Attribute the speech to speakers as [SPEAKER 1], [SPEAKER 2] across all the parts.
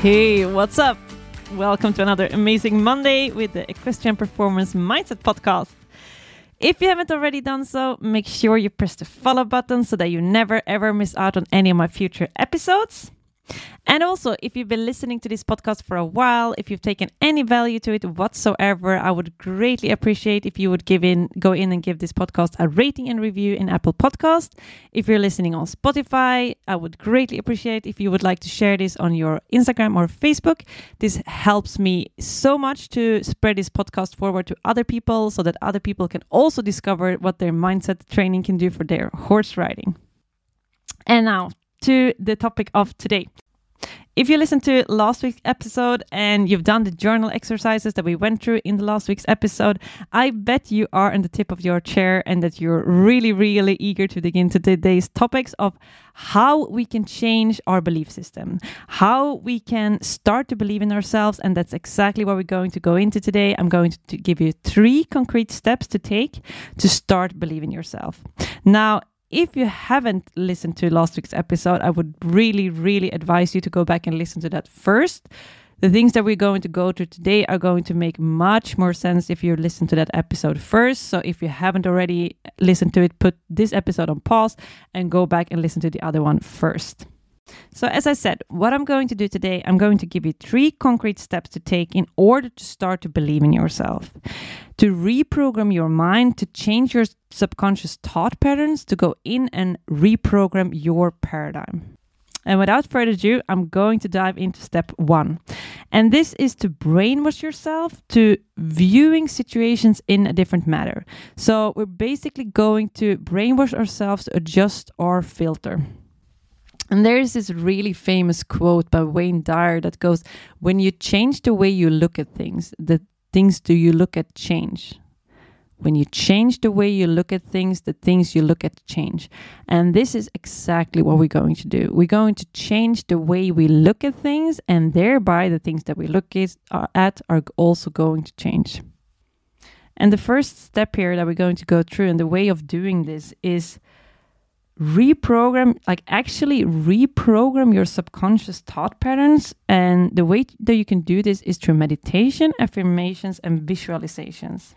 [SPEAKER 1] Hey, what's up? Welcome to another amazing Monday with the Equestrian Performance Mindset Podcast. If you haven't already done so, make sure you press the follow button so that you never ever miss out on any of my future episodes. And also, if you've been listening to this podcast for a while, if you've taken any value to it whatsoever, I would greatly appreciate if you would give in, go in and give this podcast a rating and review in Apple Podcast. If you're listening on Spotify, I would greatly appreciate if you would like to share this on your Instagram or Facebook. This helps me so much to spread this podcast forward to other people so that other people can also discover what their mindset training can do for their horse riding. And now to the topic of today. If you listened to last week's episode and you've done the journal exercises that we went through in the last week's episode, I bet you are on the tip of your chair and that you're really, really eager to dig into today's topics of how we can change our belief system, how we can start to believe in ourselves. And that's exactly what we're going to go into today. I'm going to give you three concrete steps to take to start believing yourself. Now, if you haven't listened to last week's episode, I would really, really advise you to go back and listen to that first. The things that we're going to go through today are going to make much more sense if you listen to that episode first. So if you haven't already listened to it, put this episode on pause and go back and listen to the other one first. So, as I said, what I'm going to do today, I'm going to give you three concrete steps to take in order to start to believe in yourself, to reprogram your mind, to change your subconscious thought patterns, to go in and reprogram your paradigm. And without further ado, I'm going to dive into step one. And this is to brainwash yourself to viewing situations in a different manner. So, we're basically going to brainwash ourselves to adjust our filter. And there is this really famous quote by Wayne Dyer that goes, When you change the way you look at things, the things do you look at change. When you change the way you look at things, the things you look at change. And this is exactly what we're going to do. We're going to change the way we look at things, and thereby the things that we look uh, at are also going to change. And the first step here that we're going to go through, and the way of doing this is reprogram like actually reprogram your subconscious thought patterns. And the way that you can do this is through meditation affirmations and visualizations.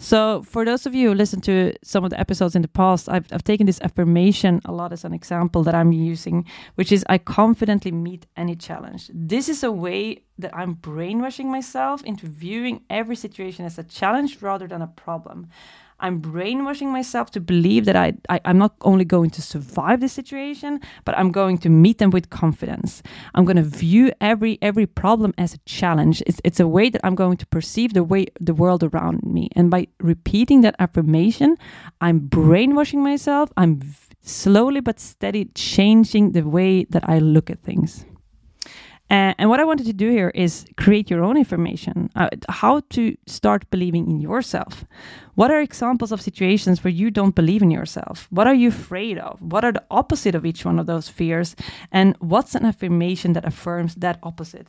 [SPEAKER 1] So for those of you who listen to some of the episodes in the past I've, I've taken this affirmation a lot as an example that i'm using which is i confidently meet any challenge. This is a way that i'm brainwashing myself into viewing every situation as a challenge rather than a problem I'm brainwashing myself to believe that I, I am not only going to survive the situation, but I'm going to meet them with confidence. I'm going to view every every problem as a challenge. It's it's a way that I'm going to perceive the way the world around me. And by repeating that affirmation, I'm brainwashing myself. I'm slowly but steady changing the way that I look at things. Uh, and what I wanted to do here is create your own information, uh, how to start believing in yourself. What are examples of situations where you don't believe in yourself? What are you afraid of? What are the opposite of each one of those fears? And what's an affirmation that affirms that opposite?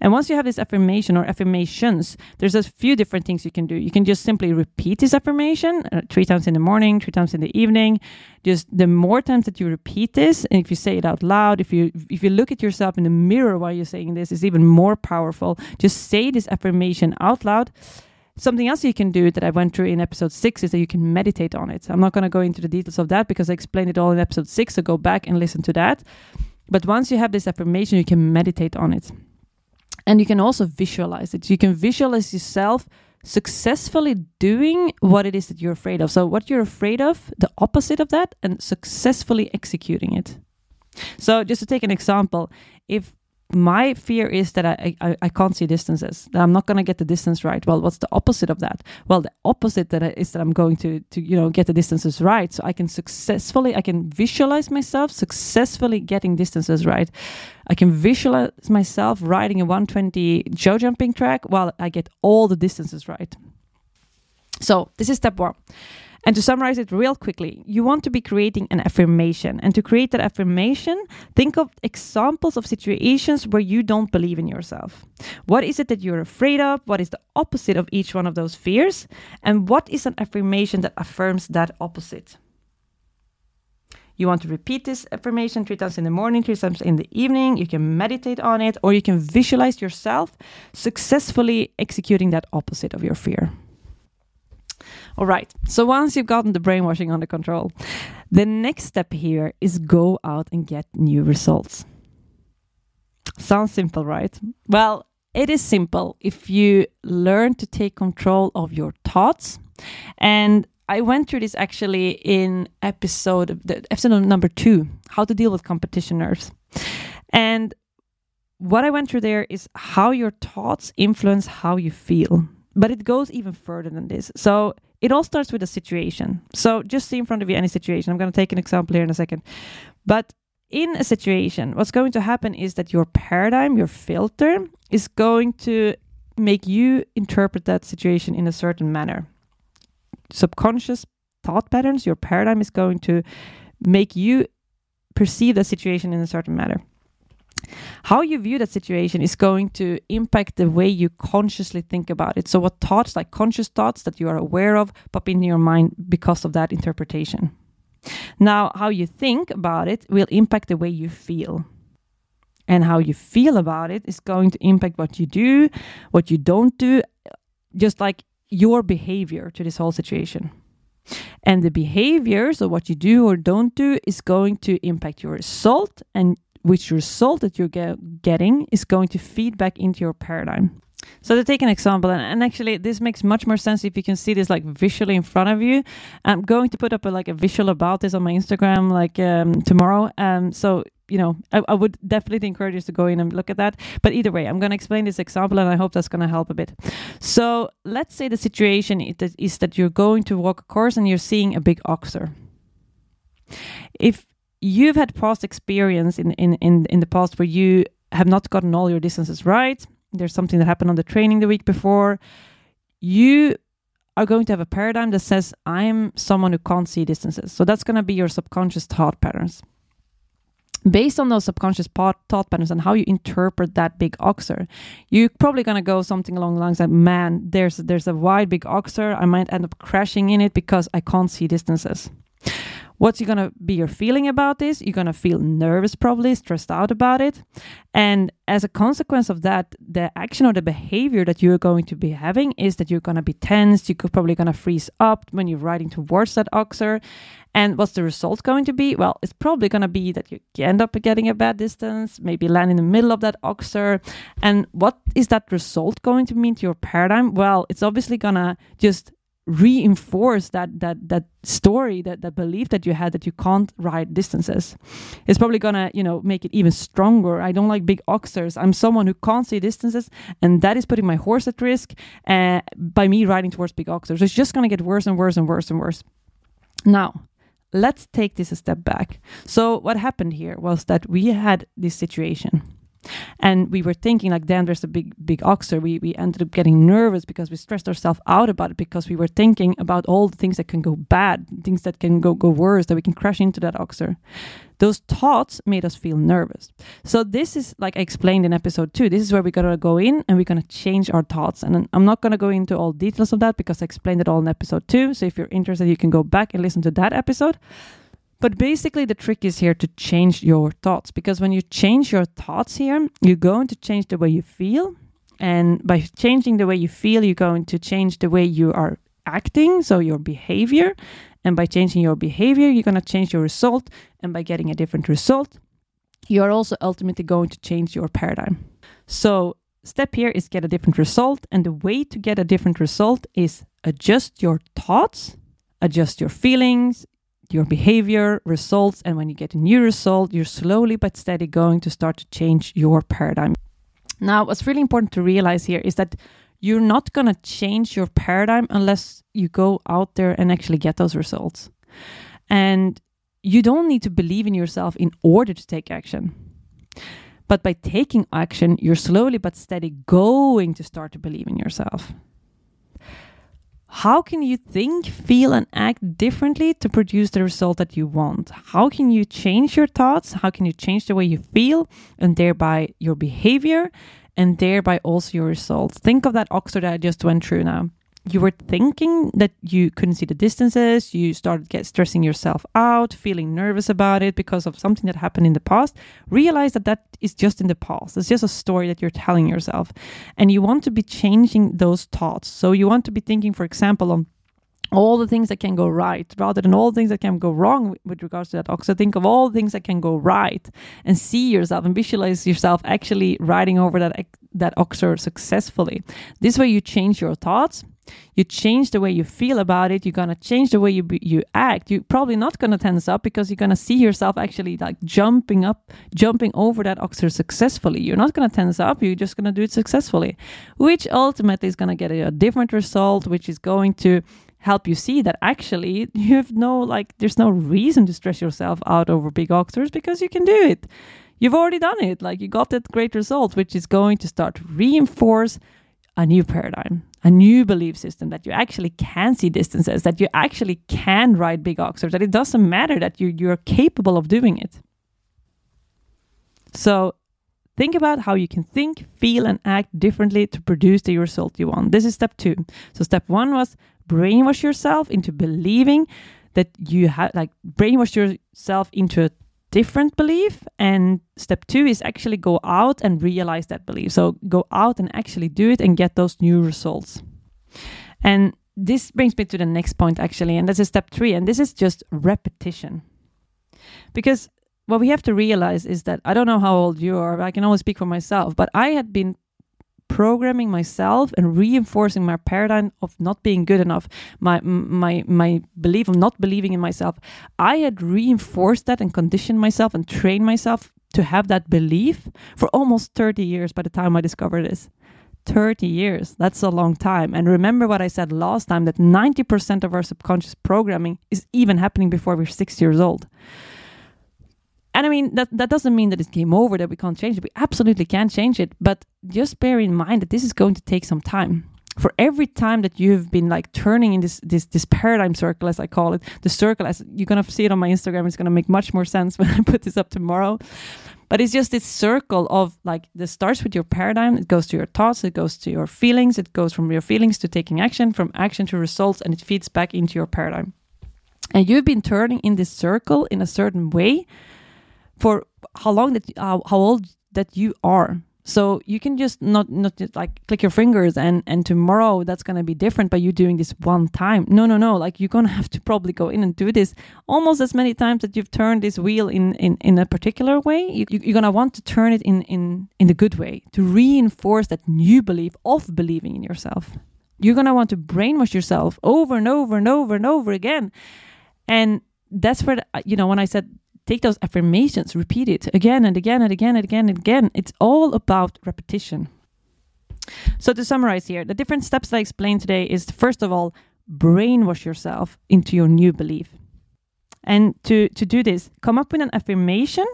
[SPEAKER 1] And once you have this affirmation or affirmations, there's a few different things you can do. You can just simply repeat this affirmation uh, three times in the morning, three times in the evening. Just the more times that you repeat this, and if you say it out loud, if you if you look at yourself in the mirror while you're saying this, it's even more powerful. Just say this affirmation out loud. Something else you can do that I went through in episode six is that you can meditate on it. I'm not going to go into the details of that because I explained it all in episode six, so go back and listen to that. But once you have this affirmation, you can meditate on it. And you can also visualize it. You can visualize yourself successfully doing what it is that you're afraid of. So, what you're afraid of, the opposite of that, and successfully executing it. So, just to take an example, if my fear is that I, I, I can't see distances, that I'm not going to get the distance right. Well, what's the opposite of that? Well, the opposite that is that I'm going to, to, you know, get the distances right. So I can successfully, I can visualize myself successfully getting distances right. I can visualize myself riding a 120 show jumping track while I get all the distances right. So this is step one. And to summarize it real quickly, you want to be creating an affirmation. And to create that affirmation, think of examples of situations where you don't believe in yourself. What is it that you're afraid of? What is the opposite of each one of those fears? And what is an affirmation that affirms that opposite? You want to repeat this affirmation three times in the morning, three times in the evening. You can meditate on it, or you can visualize yourself successfully executing that opposite of your fear. All right. So once you've gotten the brainwashing under control, the next step here is go out and get new results. Sounds simple, right? Well, it is simple if you learn to take control of your thoughts. And I went through this actually in episode episode number two, how to deal with competition nerves. And what I went through there is how your thoughts influence how you feel. But it goes even further than this. So it all starts with a situation. So just see in front of you any situation. I'm going to take an example here in a second. But in a situation, what's going to happen is that your paradigm, your filter, is going to make you interpret that situation in a certain manner. Subconscious thought patterns, your paradigm is going to make you perceive the situation in a certain manner. How you view that situation is going to impact the way you consciously think about it. So, what thoughts, like conscious thoughts that you are aware of, pop into your mind because of that interpretation. Now, how you think about it will impact the way you feel. And how you feel about it is going to impact what you do, what you don't do, just like your behavior to this whole situation. And the behavior, so what you do or don't do, is going to impact your result and which result that you're get, getting is going to feed back into your paradigm. So to take an example, and, and, actually this makes much more sense if you can see this like visually in front of you. I'm going to put up a, like a visual about this on my Instagram like um, tomorrow. Um, so you know, I, I, would definitely encourage you to go in and look at that. But either way, I'm going to explain this example, and I hope that's going to help a bit. So let's say the situation is that you're going to walk a course and you're seeing a big oxer. If you've had past experience in, in, in, in the past where you have not gotten all your distances right. There's something that happened on the training the week before. You are going to have a paradigm that says, I'm someone who can't see distances. So that's going to be your subconscious thought patterns. Based on those subconscious thought patterns and how you interpret that big oxer, you're probably going to go something along the lines like, man, there's, there's a wide big oxer. I might end up crashing in it because I can't see distances. What's going to be your feeling about this? You're to feel nervous, probably stressed out about it. And as a consequence of that, the action or the behavior that you're going to be having is that you're to be tense. You're probably to freeze up when you're riding towards that oxer. And what's the result going to be? Well, it's probably to be that you end up getting a bad distance, maybe land in the middle of that oxer. And what is that result going to mean to your paradigm? Well, it's obviously to just reinforce that that that story that that belief that you had that you can't ride distances. It's probably gonna you know make it even stronger. I don't like big oxers. I'm someone who can't see distances and that is putting my horse at risk uh, by me riding towards big oxers. It's just gonna get worse and worse and worse and worse. Now let's take this a step back. So what happened here was that we had this situation and we were thinking like, damn, there's a big, big oxer. We, we ended up getting nervous because we stressed ourselves out about it because we were thinking about all the things that can go bad, things that can go, go worse, that we can crash into that oxer. Those thoughts made us feel nervous. So this is like I explained in episode two. This is where we're gonna go in and we're gonna change our thoughts. And I'm not gonna go into all details of that because I explained it all in episode two. So if you're interested, you can go back and listen to that episode. But basically, the trick is here to change your thoughts because when you change your thoughts here, you're going to change the way you feel. And by changing the way you feel, you're going to change the way you are acting, so your behavior. And by changing your behavior, you're going to change your result. And by getting a different result, you are also ultimately going to change your paradigm. So, step here is get a different result. And the way to get a different result is adjust your thoughts, adjust your feelings, your behavior, results, and when you get a new result, you're slowly but steady going to start to change your paradigm. Now, what's really important to realize here is that you're not going to change your paradigm unless you go out there and actually get those results. And you don't need to believe in yourself in order to take action. But by taking action, you're slowly but steady going to start to believe in yourself. How can you think, feel, and act differently to produce the result that you want? How can you change your thoughts? How can you change the way you feel and thereby your behavior and thereby also your results? Think of that Oxer that I just went through now you were thinking that you couldn't see the distances, you started get stressing yourself out, feeling nervous about it because of something that happened in the past, realize that that is just in the past. It's just a story that you're telling yourself. And you want to be changing those thoughts. So you want to be thinking, for example, on all the things that can go right rather than all things that can go wrong with regards to that oxer think of all the things that can go right and see yourself and visualize yourself actually riding over that that oxer successfully. This way you change your thoughts you change the way you feel about it you're going to change the way you you act. You're probably not going to tense up because you're going to see yourself actually like jumping up jumping over that oxer successfully. You're not going to tense up you're just going to do it successfully which ultimately is going to get a different result which is going to help you see that actually you have no like there's no reason to stress yourself out over big oxers because you can do it you've already done it like you got that great result which is going to start reinforce a new paradigm, a new belief system that you actually can see distances, that you actually can ride big oxers, that it doesn't matter that you you're capable of doing it. So think about how you can think, feel, and act differently to produce the result you want. This is step two. So step one was brainwash yourself into believing that you have like brainwash yourself into a different belief. And step two is actually go out and realize that belief. So go out and actually do it and get those new results. And this brings me to the next point, actually, and this is step three. And this is just repetition. Because what we have to realize is that I don't know how old you are, I can only speak for myself, but I had been programming myself and reinforcing my paradigm of not being good enough my my my belief of not believing in myself. I had reinforced that and conditioned myself and trained myself to have that belief for almost 30 years by the time i discovered this. 30 years that's a long time. And remember what i said last time that 90% of our subconscious programming is even happening before we're 6 years old and I mean that that doesn't mean that it's game over that we can't change it. We absolutely can change it, but just bear in mind that this is going to take some time. For every time that you've been like turning in this this this paradigm circle, as I call it, the circle, as you're gonna see it on my Instagram, it's gonna make much more sense when I put this up tomorrow. But it's just this circle of like this starts with your paradigm, it goes to your thoughts, it goes to your feelings, it goes from your feelings to taking action, from action to results, and it feeds back into your paradigm. And you've been turning in this circle in a certain way for how long that uh, how old that you are. So you can just not not just like click your fingers and and tomorrow that's going to be different by you doing this one time. No no no. Like you're to have to probably go in and do this almost as many times that you've turned this wheel in in, in a particular way. You, you're to want to turn it in in in the good way to reinforce that new belief of believing in yourself. You're to want to brainwash yourself over and over and over and over again. And that's where you know when i said take those affirmations, repeat it again and again and again and again and again. It's all about repetition. So to summarize here, the different steps that I explained today is first of all, brainwash yourself into your new belief. And to, to do this, come up with an affirmation.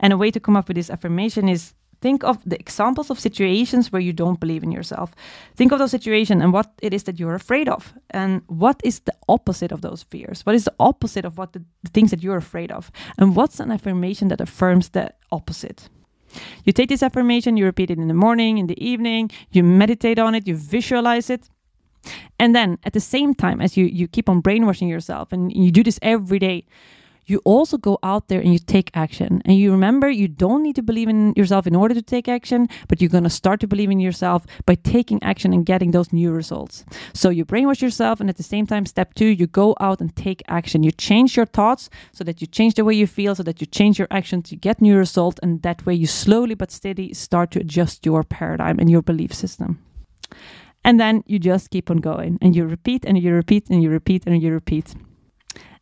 [SPEAKER 1] And a way to come up with this affirmation is Think of the examples of situations where you don't believe in yourself. Think of those situations and what it is that you're afraid of. And what is the opposite of those fears? What is the opposite of what the, the things that you're afraid of? And what's an affirmation that affirms the opposite? You take this affirmation, you repeat it in the morning, in the evening, you meditate on it, you visualize it. And then at the same time, as you, you keep on brainwashing yourself and you do this every day, you also go out there and you take action. And you remember you don't need to believe in yourself in order to take action, but you're going to start to believe in yourself by taking action and getting those new results. So you brainwash yourself, and at the same time, step two, you go out and take action. You change your thoughts so that you change the way you feel, so that you change your actions, to get new results. And that way, you slowly but steady start to adjust your paradigm and your belief system. And then you just keep on going and you repeat and you repeat and you repeat and you repeat.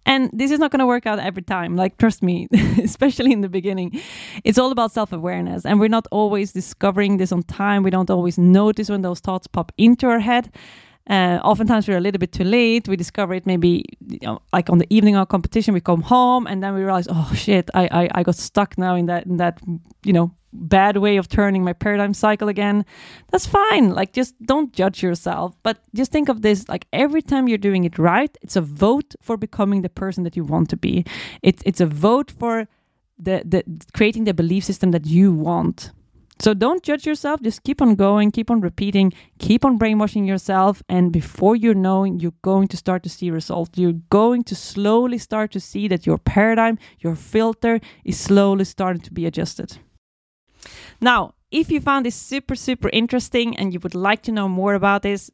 [SPEAKER 1] And this is not going to work out every time. Like, trust me, especially in the beginning. It's all about self awareness. And we're not always discovering this on time. We don't always notice when those thoughts pop into our head. Uh, oftentimes we're a little bit too late. We discover it maybe you know, like on the evening of a competition. We come home and then we realize, oh shit, I, I I got stuck now in that in that you know bad way of turning my paradigm cycle again. That's fine. Like just don't judge yourself, but just think of this like every time you're doing it right, it's a vote for becoming the person that you want to be. It's it's a vote for the the creating the belief system that you want. So don't judge yourself, just keep on going, keep on repeating, keep on brainwashing yourself. And before you know, you're going to start to see results. You're going to slowly start to see that your paradigm, your filter is slowly starting to be adjusted. Now, if you found this super, super interesting and you would like to know more about this,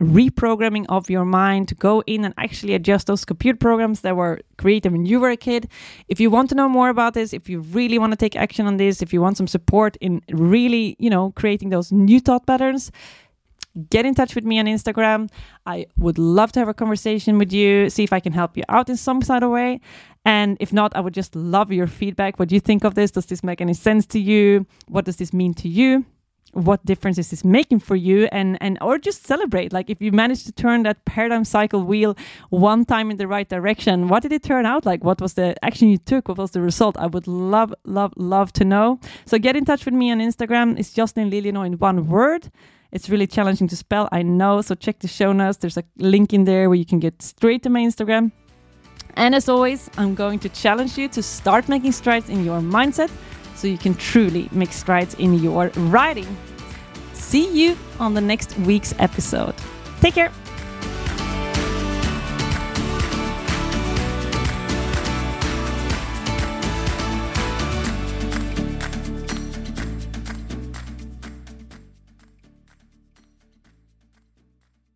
[SPEAKER 1] reprogramming of your mind to go in and actually adjust those computer programs that were created when you were a kid. If you want to know more about this, if you really want to take action on this, if you want some support in really, you know, creating those new thought patterns, get in touch with me on Instagram. I would love to have a conversation with you, see if I can help you out in some sort of way. And if not, I would just love your feedback. What do you think of this? Does this make any sense to you? What does this mean to you? what difference is this making for you? And and or just celebrate. Like if you managed to turn that paradigm cycle wheel one time in the right direction what did it turn out like? What was the action you took? What was the result? I would love love love to know. So get in touch with me on instagram. It's Jocelyn Liljenau in one word. It's really challenging to spell i know. So check the show notes. There's a link in there where you can get straight to my instagram and as always i'm going to challenge you to start making strides in your mindset so you can truly make strides in your writing. See you on the next week's episode. Take care.